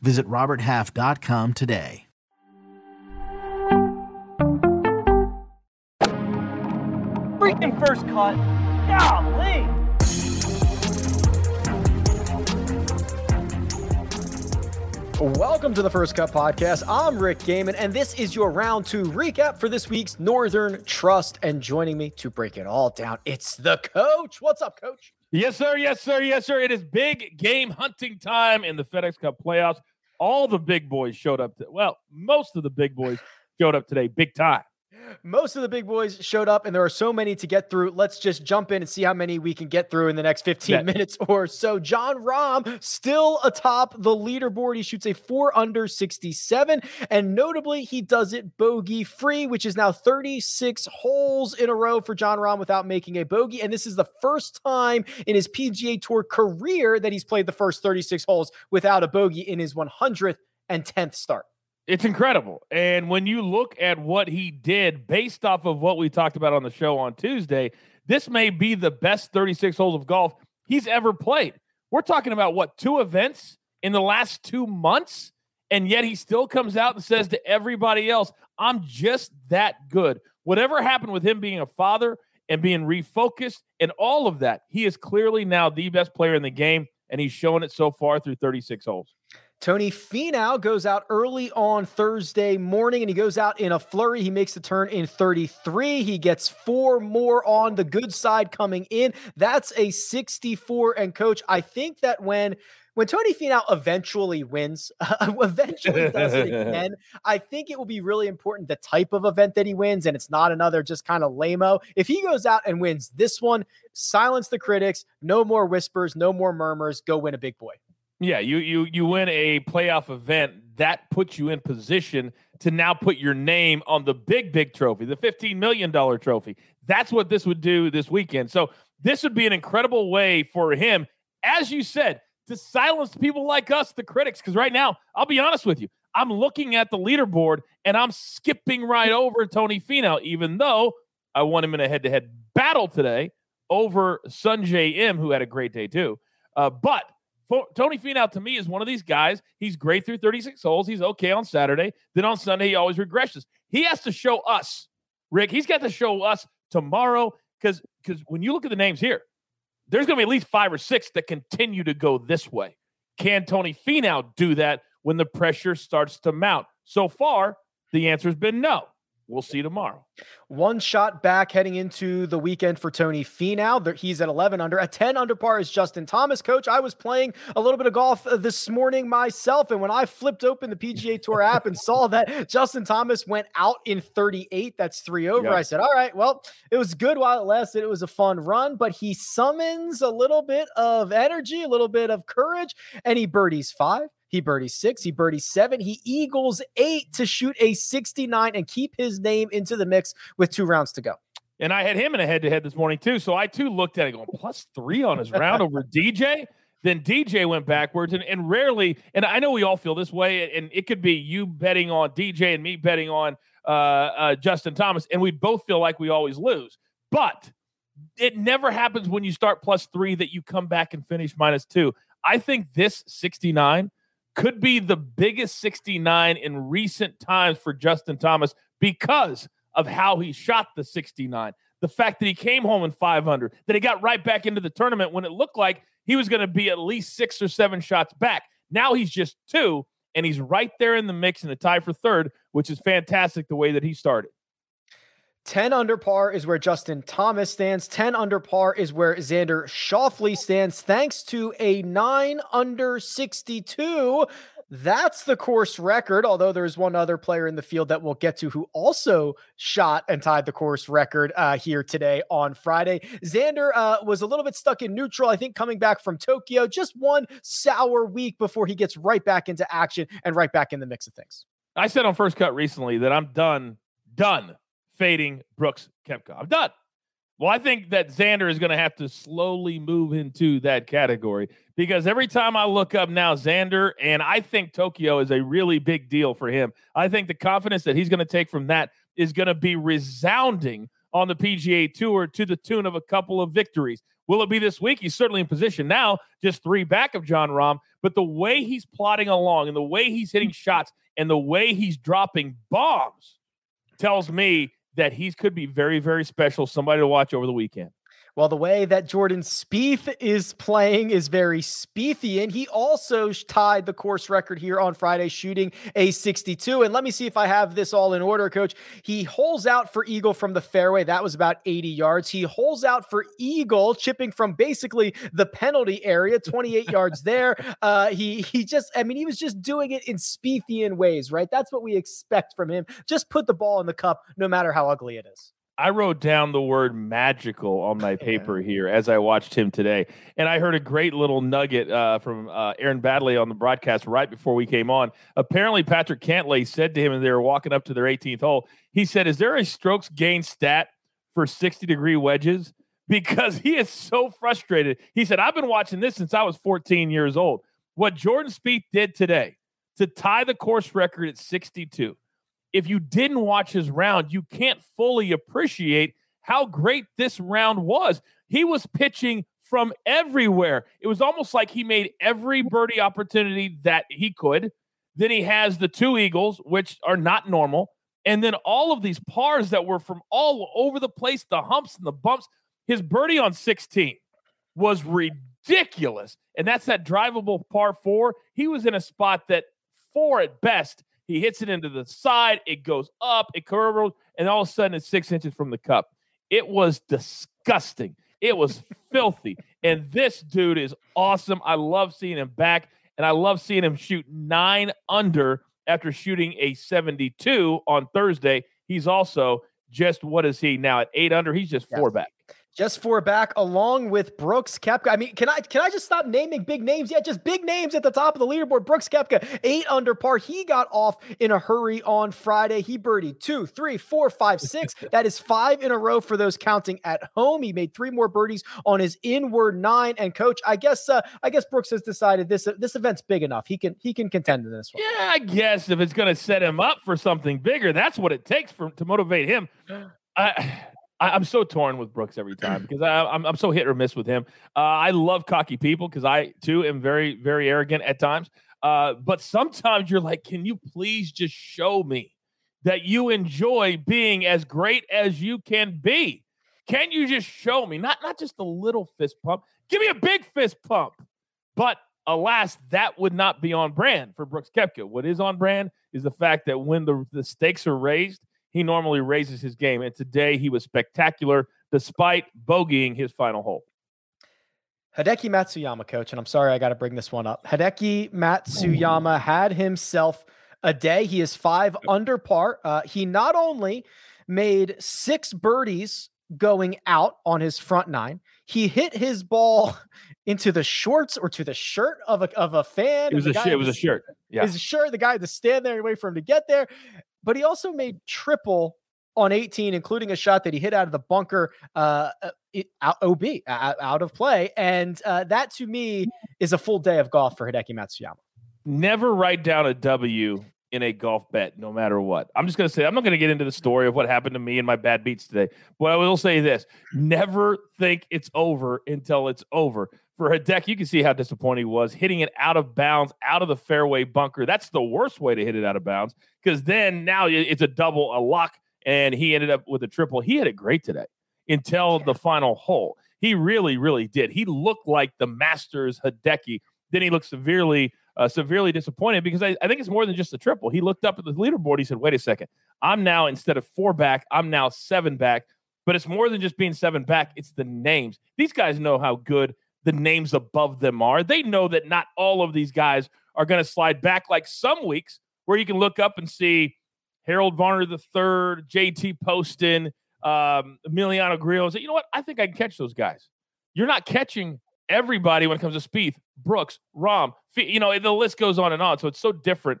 Visit RobertHalf.com today. Freaking first cut. Golly. Welcome to the First Cut Podcast. I'm Rick Gehman, and this is your round two recap for this week's Northern Trust. And joining me to break it all down, it's the coach. What's up, coach? Yes, sir. Yes, sir. Yes, sir. It is big game hunting time in the FedEx Cup playoffs. All the big boys showed up. To, well, most of the big boys showed up today, big time. Most of the big boys showed up, and there are so many to get through. Let's just jump in and see how many we can get through in the next 15 yeah. minutes or so. Jon Rahm still atop the leaderboard. He shoots a four under 67, and notably, he does it bogey free, which is now 36 holes in a row for Jon Rahm without making a bogey. And this is the first time in his PGA Tour career that he's played the first 36 holes without a bogey in his 100th and 10th start. It's incredible. And when you look at what he did based off of what we talked about on the show on Tuesday, this may be the best 36 holes of golf he's ever played. We're talking about what, two events in the last two months? And yet he still comes out and says to everybody else, I'm just that good. Whatever happened with him being a father and being refocused and all of that, he is clearly now the best player in the game. And he's shown it so far through 36 holes. Tony Finau goes out early on Thursday morning and he goes out in a flurry. He makes the turn in 33. He gets four more on the good side coming in. That's a 64. And coach, I think that when when Tony Finau eventually wins, uh, eventually does it again, I think it will be really important the type of event that he wins, and it's not another just kind of lameo. If he goes out and wins this one, silence the critics, no more whispers, no more murmurs, go win a big boy. Yeah, you you you win a playoff event that puts you in position to now put your name on the big big trophy, the 15 million dollar trophy. That's what this would do this weekend. So this would be an incredible way for him as you said to silence people like us the critics because right now, I'll be honest with you. I'm looking at the leaderboard and I'm skipping right over Tony Finau even though I want him in a head-to-head battle today over Sungjae Im, who had a great day too. Uh, but Tony Finau to me is one of these guys. He's great through 36 holes. He's okay on Saturday. Then on Sunday, he always regresses. He has to show us, Rick. He's got to show us tomorrow because because when you look at the names here, there's going to be at least five or six that continue to go this way. Can Tony Finau do that when the pressure starts to mount? So far, the answer has been no. We'll see tomorrow. One shot back heading into the weekend for Tony Finau. He's at 11 under. At 10 under par is Justin Thomas. Coach, I was playing a little bit of golf uh, this morning myself, and when I flipped open the PGA Tour app and saw that Justin Thomas went out in 38, that's three over, yep. I said, all right, well, it was good while it lasted. It was a fun run, but he summons a little bit of energy, a little bit of courage, and he birdies five. He birdies six, he birdies seven, he eagles eight to shoot a 69 and keep his name into the mix with two rounds to go. And I had him in a head to head this morning too. So I too looked at it going plus three on his round over DJ. Then DJ went backwards and, and rarely, and I know we all feel this way, and it could be you betting on DJ and me betting on uh, uh, Justin Thomas, and we both feel like we always lose. But it never happens when you start plus three that you come back and finish minus two. I think this 69 could be the biggest 69 in recent times for Justin Thomas because of how he shot the 69. The fact that he came home in 500, that he got right back into the tournament when it looked like he was going to be at least six or seven shots back. Now he's just two, and he's right there in the mix in a tie for third, which is fantastic the way that he started. 10 under par is where Justin Thomas stands. 10 under par is where Xander Schauffele stands, thanks to a 9 under 62. That's the course record, although there's one other player in the field that we'll get to who also shot and tied the course record uh, here today on Friday. Xander uh, was a little bit stuck in neutral, I think, coming back from Tokyo. Just one sour week before he gets right back into action and right back in the mix of things. I said on first cut recently that I'm done, done fading Brooks Koepka. I'm done. Well, I think that Xander is going to have to slowly move into that category because every time I look up now, Xander, and I think Tokyo is a really big deal for him. I think the confidence that he's going to take from that is going to be resounding on the PGA Tour to the tune of a couple of victories. Will it be this week? He's certainly in position now, just three back of Jon Rahm. But the way he's plodding along and the way he's hitting shots and the way he's dropping bombs tells me that he could be very, very special. Somebody to watch over the weekend. Well, the way that Jordan Spieth is playing is very Spiethian. He also tied the course record here on Friday, shooting a 62. And let me see if I have this all in order, coach. He holes out for Eagle from the fairway. That was about 80 yards. He holes out for Eagle, chipping from basically the penalty area, 28 yards there. Uh, he he just, I mean, he was just doing it in Spiethian ways, right? That's what we expect from him. Just put the ball in the cup, no matter how ugly it is. I wrote down the word magical on my paper here as I watched him today. And I heard a great little nugget uh, from uh, Aaron Baddeley on the broadcast right before we came on. Apparently, Patrick Cantlay said to him as they were walking up to their 18th hole, he said, Is there a strokes gain stat for 60 degree wedges? Because he is so frustrated. He said, I've been watching this since I was 14 years old. What Jordan Spieth did today to tie the course record at 62 if you didn't watch his round, you can't fully appreciate how great this round was. He was pitching from everywhere. It was almost like he made every birdie opportunity that he could. Then he has the two Eagles, which are not normal. And then all of these pars that were from all over the place, the humps and the bumps. His birdie on 16 was ridiculous. And that's that drivable par four. He was in a spot that, four at best, he hits it into the side. It goes up. It curls, and all of a sudden, it's six inches from the cup. It was disgusting. It was filthy. And this dude is awesome. I love seeing him back, and I love seeing him shoot nine under after shooting a 72 on Thursday. He's also just what is he now at eight under? He's just four back just four back along with Brooks Koepka. I mean, can I can I just stop naming big names? Yeah, just big names at the top of the leaderboard. Brooks Koepka, eight under par. He got off in a hurry on Friday. He birdied two, three, four, five, six. that is five in a row for those counting at home. He made three more birdies on his inward nine. And coach, I guess uh, I guess Brooks has decided this this event's big enough. He can he can contend in this one. Yeah, I guess if it's going to set him up for something bigger, that's what it takes for to motivate him. I I, am so torn with Brooks every time because I, am I'm, I'm so hit or miss with him. Uh, I love cocky people because I too am very very arrogant at times. Uh, but sometimes you're like, can you please just show me that you enjoy being as great as you can be? Can you just show me not not just a little fist pump? Give me a big fist pump. But alas, that would not be on brand for Brooks Koepka. What is on brand is the fact that when the, the stakes are raised he normally raises his game. And today he was spectacular despite bogeying his final hole. Hideki Matsuyama, coach, and I'm sorry I got to bring this one up. Hideki Matsuyama had himself a day. He is five under par. Uh, he not only made six birdies going out on his front nine, he hit his ball into the shorts or to the shirt of a, of a fan. It was a, sh- it was a shirt. Yeah. His shirt. The guy had to stand there and wait for him to get there but he also made triple on 18, including a shot that he hit out of the bunker, uh, uh out, OB, out of play. And uh, that to me is a full day of golf for Hideki Matsuyama. Never write down a W in a golf bet, no matter what. I'm just going to say, I'm not going to get into the story of what happened to me and my bad beats today, but I will say this never think it's over until it's over. For Hideki, you can see how disappointed he was hitting it out of bounds, out of the fairway bunker. That's the worst way to hit it out of bounds because then now it's a double, a lock, and he ended up with a triple. He had it great today until the final hole. He really, really did. He looked like the Masters Hideki. Then he looked severely uh, severely disappointed because I, I think it's more than just a triple. He looked up at the leaderboard. He said, wait a second. I'm now, instead of four back, I'm now seven back. But it's more than just being seven back, it's the names. These guys know how good the names above them are. They know that not all of these guys are going to slide back like some weeks where you can look up and see Harold Varner III, JT Poston, um, Emiliano Grillo. Say, you know what? I think I can catch those guys. You're not catching everybody when it comes to Spieth, Brooks, Rahm. You know, the list goes on and on. So it's so different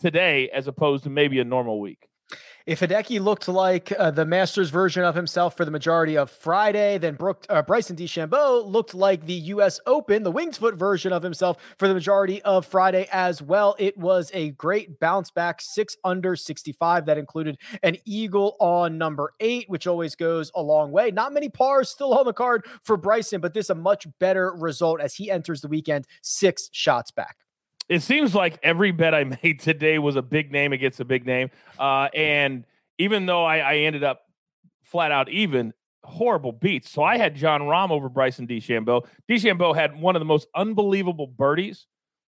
today as opposed to maybe a normal week. If Hideki looked like uh, the Masters version of himself for the majority of Friday, then Brooke, uh, Bryson DeChambeau looked like the U.S. Open, the Winged Foot version of himself for the majority of Friday as well. It was a great bounce back, six under 65. That included an eagle on number eight, which always goes a long way. Not many pars still on the card for Bryson, but this a much better result as he enters the weekend six shots back it seems like every bet I made today was a big name against a big name. Uh, and even though I, I, ended up flat out even, horrible beats. So I had Jon Rahm over Bryson DeChambeau. DeChambeau had one of the most unbelievable birdies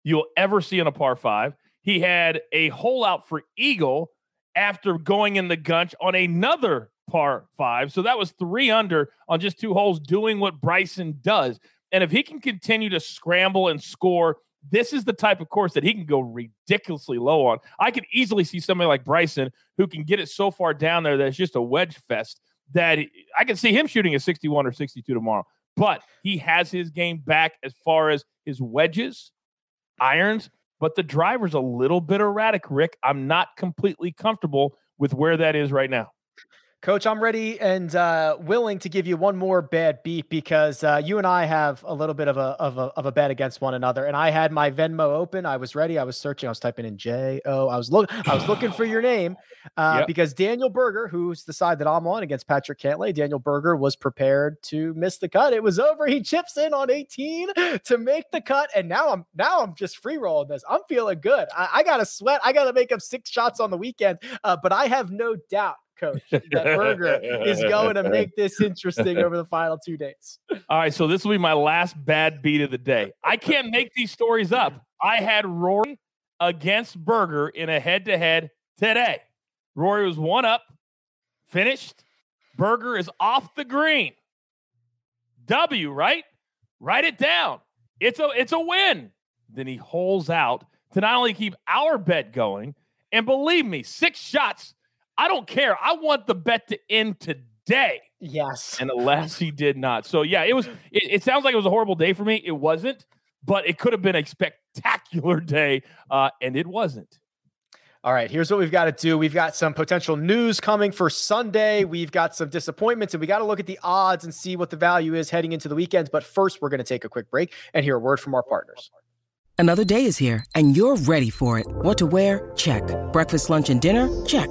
you'll ever see in a par five. He had a hole out for eagle after going in the gunch on another par five. So that was three under on just two holes, doing what Bryson does. And if he can continue to scramble and score this is the type of course that he can go ridiculously low on. I could easily see somebody like Bryson who can get it so far down there that it's just a wedge fest that I can see him shooting a 61 or 62 tomorrow. But he has his game back as far as his wedges, irons, but the driver's a little bit erratic, Rick. I'm not completely comfortable with where that is right now. Coach, I'm ready and uh, willing to give you one more bad beat because uh, you and I have a little bit of a, of a of a bet against one another. And I had my Venmo open. I was ready. I was searching. I was typing in J O. I was look. I was looking for your name uh, yep. because Daniel Berger, who's the side that I'm on against Patrick Cantlay, Daniel Berger was prepared to miss the cut. It was over. He chips in on 18 to make the cut, and now I'm now I'm just free rolling this. I'm feeling good. I, I got to sweat. I got to make up six shots on the weekend, uh, but I have no doubt coach. That is going to make this interesting over the final two days. All right, so this will be my last bad beat of the day. I can't make these stories up. I had Rory against Berger in a head-to-head today. Rory was one up, finished. Berger is off the green. W, right? Write it down. It's a it's a win. Then he holes out to not only keep our bet going, and believe me, six shots I don't care. I want the bet to end today. Yes. And alas, he did not. So yeah, it was. It, it sounds like it was a horrible day for me. It wasn't, but it could have been a spectacular day, uh, and it wasn't. All right, here's what we've got to do. We've got some potential news coming for Sunday. We've got some disappointments, and we got to look at the odds and see what the value is heading into the weekends. But first, we're going to take a quick break and hear a word from our partners. Another day is here, and you're ready for it. What to wear? Check. Breakfast, lunch, and dinner? Check.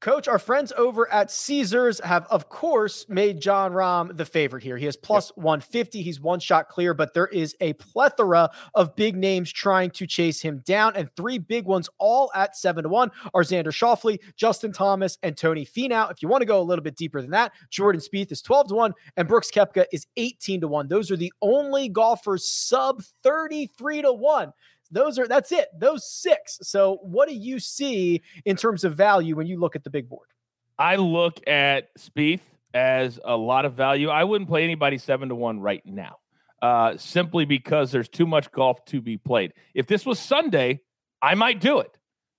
Coach, our friends over at Caesars have, of course, made Jon Rahm the favorite here. He has plus yep. 150. He's one shot clear, but there is a plethora of big names trying to chase him down, and three big ones all at seven to one are Xander Schauffele, Justin Thomas, and Tony Finau. If you want to go a little bit deeper than that, Jordan Spieth is 12 to one, and Brooks Koepka is 18 to one. Those are the only golfers sub 33 to one those are that's it. Those six. So what do you see in terms of value when you look at the big board? I look at Spieth as a lot of value. I wouldn't play anybody seven to one right now, uh, simply because there's too much golf to be played. If this was Sunday, I might do it,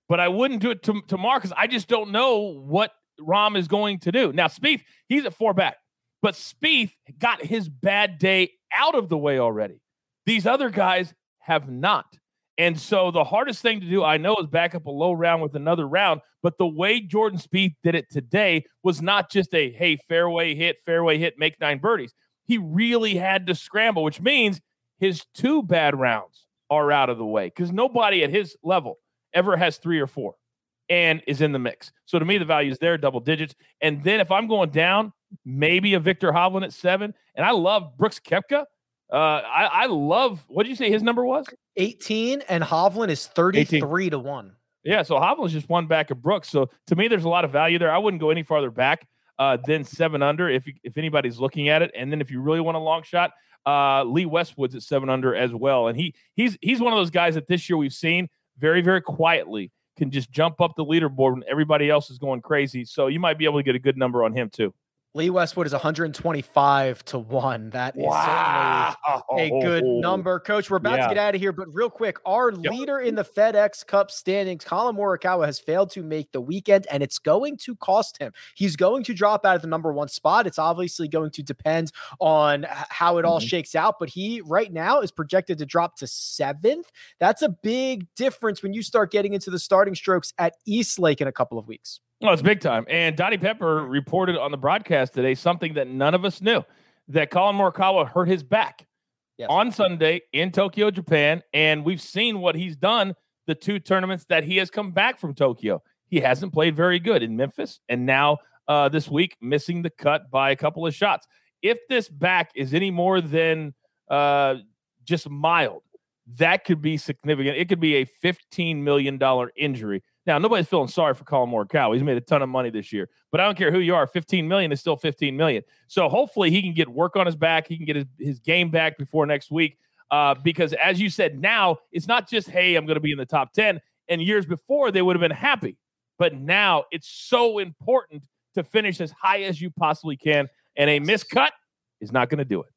but I wouldn't do it to, tomorrow because I just don't know what Rahm is going to do. Now, Spieth, he's at four back, but Spieth got his bad day out of the way already. These other guys have not. And so the hardest thing to do, I know, is back up a low round with another round. But the way Jordan Spieth did it today was not just a hey, fairway hit, fairway hit, make nine birdies. He really had to scramble, which means his two bad rounds are out of the way because nobody at his level ever has three or four and is in the mix. So to me, the value is there, double digits. And then if I'm going down, maybe a Viktor Hovland at seven. And I love Brooks Koepka. Uh, I, I love what did you say his number was? 18, and Hovland is 33 18. to 1. Yeah, so Hovland's just one back of Brooks. So to me, there's a lot of value there. I wouldn't go any farther back uh, than seven under if if anybody's looking at it. And then if you really want a long shot, uh, Lee Westwood's at seven under as well. And he he's he's one of those guys that this year we've seen very very quietly can just jump up the leaderboard when everybody else is going crazy. So you might be able to get a good number on him too. Lee Westwood is 125 to 1. That is wow. certainly a good number. Coach, we're about yeah. to get out of here, but real quick, our yep. leader in the FedEx Cup standings, Collin Morikawa, has failed to make the weekend, and it's going to cost him. He's going to drop out of the number one spot. It's obviously going to depend on how it all mm-hmm. shakes out, but he right now is projected to drop to seventh. That's a big difference when you start getting into the starting strokes at East Lake in a couple of weeks. Oh, it's big time. And Dottie Pepper reported on the broadcast today something that none of us knew that Collin Morikawa hurt his back yes. on Sunday in Tokyo, Japan. And we've seen what he's done the two tournaments that he has come back from Tokyo. He hasn't played very good in Memphis and now uh, this week missing the cut by a couple of shots. If this back is any more than uh, just mild, that could be significant. It could be a $15 million injury now, nobody's feeling sorry for Collin Morikawa. He's made a ton of money this year, but I don't care who you are. 15 million is still 15 million. So hopefully he can get work on his back. He can get his, his game back before next week. Uh, because as you said, now it's not just, hey, I'm going to be in the top 10. And years before, they would have been happy. But now it's so important to finish as high as you possibly can. And a miscut is not going to do it.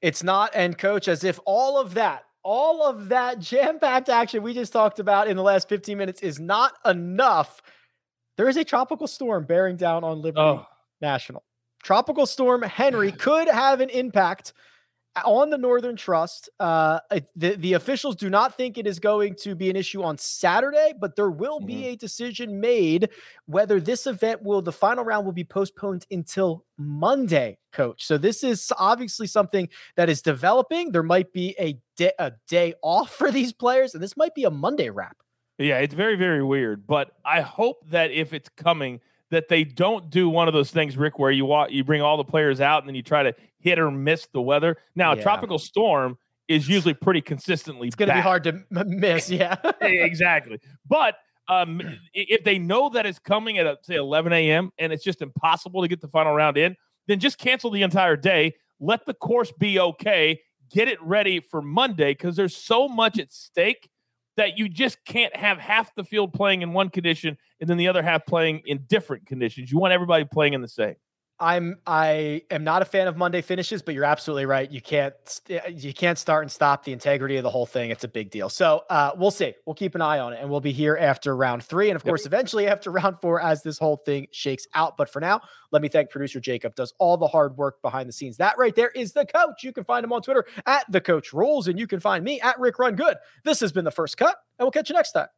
It's not. And coach, as if all of that all of that jam packed action we just talked about in the last 15 minutes is not enough. There is a tropical storm bearing down on Liberty oh. National. Tropical storm Henri could have an impact on the Northern Trust, uh, the, the officials do not think it is going to be an issue on Saturday, but there will mm-hmm. be a decision made whether this event will, the final round will be postponed until Monday, coach. So this is obviously something that is developing. There might be a, day, a day off for these players, and this might be a Monday wrap. Yeah, it's very, very weird. But I hope that if it's coming, that they don't do one of those things, Rick, where you want you bring all the players out and then you try to hit or miss the weather. Now, yeah. a tropical storm is usually pretty consistently. It's going to be hard to miss. Yeah, exactly. But um, if they know that it's coming at uh, say 11 a.m. and it's just impossible to get the final round in, then just cancel the entire day. Let the course be okay. Get it ready for Monday because there's so much at stake that you just can't have half the field playing in one condition and then the other half playing in different conditions. You want everybody playing in the same. I'm I am not a fan of Monday finishes, but you're absolutely right. You can't you can't start and stop the integrity of the whole thing. It's a big deal. So uh, we'll see. We'll keep an eye on it, and we'll be here after round three, and of yep. course, eventually after round four, as this whole thing shakes out. But for now, let me thank producer Jacob. Does all the hard work behind the scenes. That right there is the coach. You can find him on Twitter at the Coach Rules, and you can find me at Rick Run Good. This has been the first cut, and we'll catch you next time.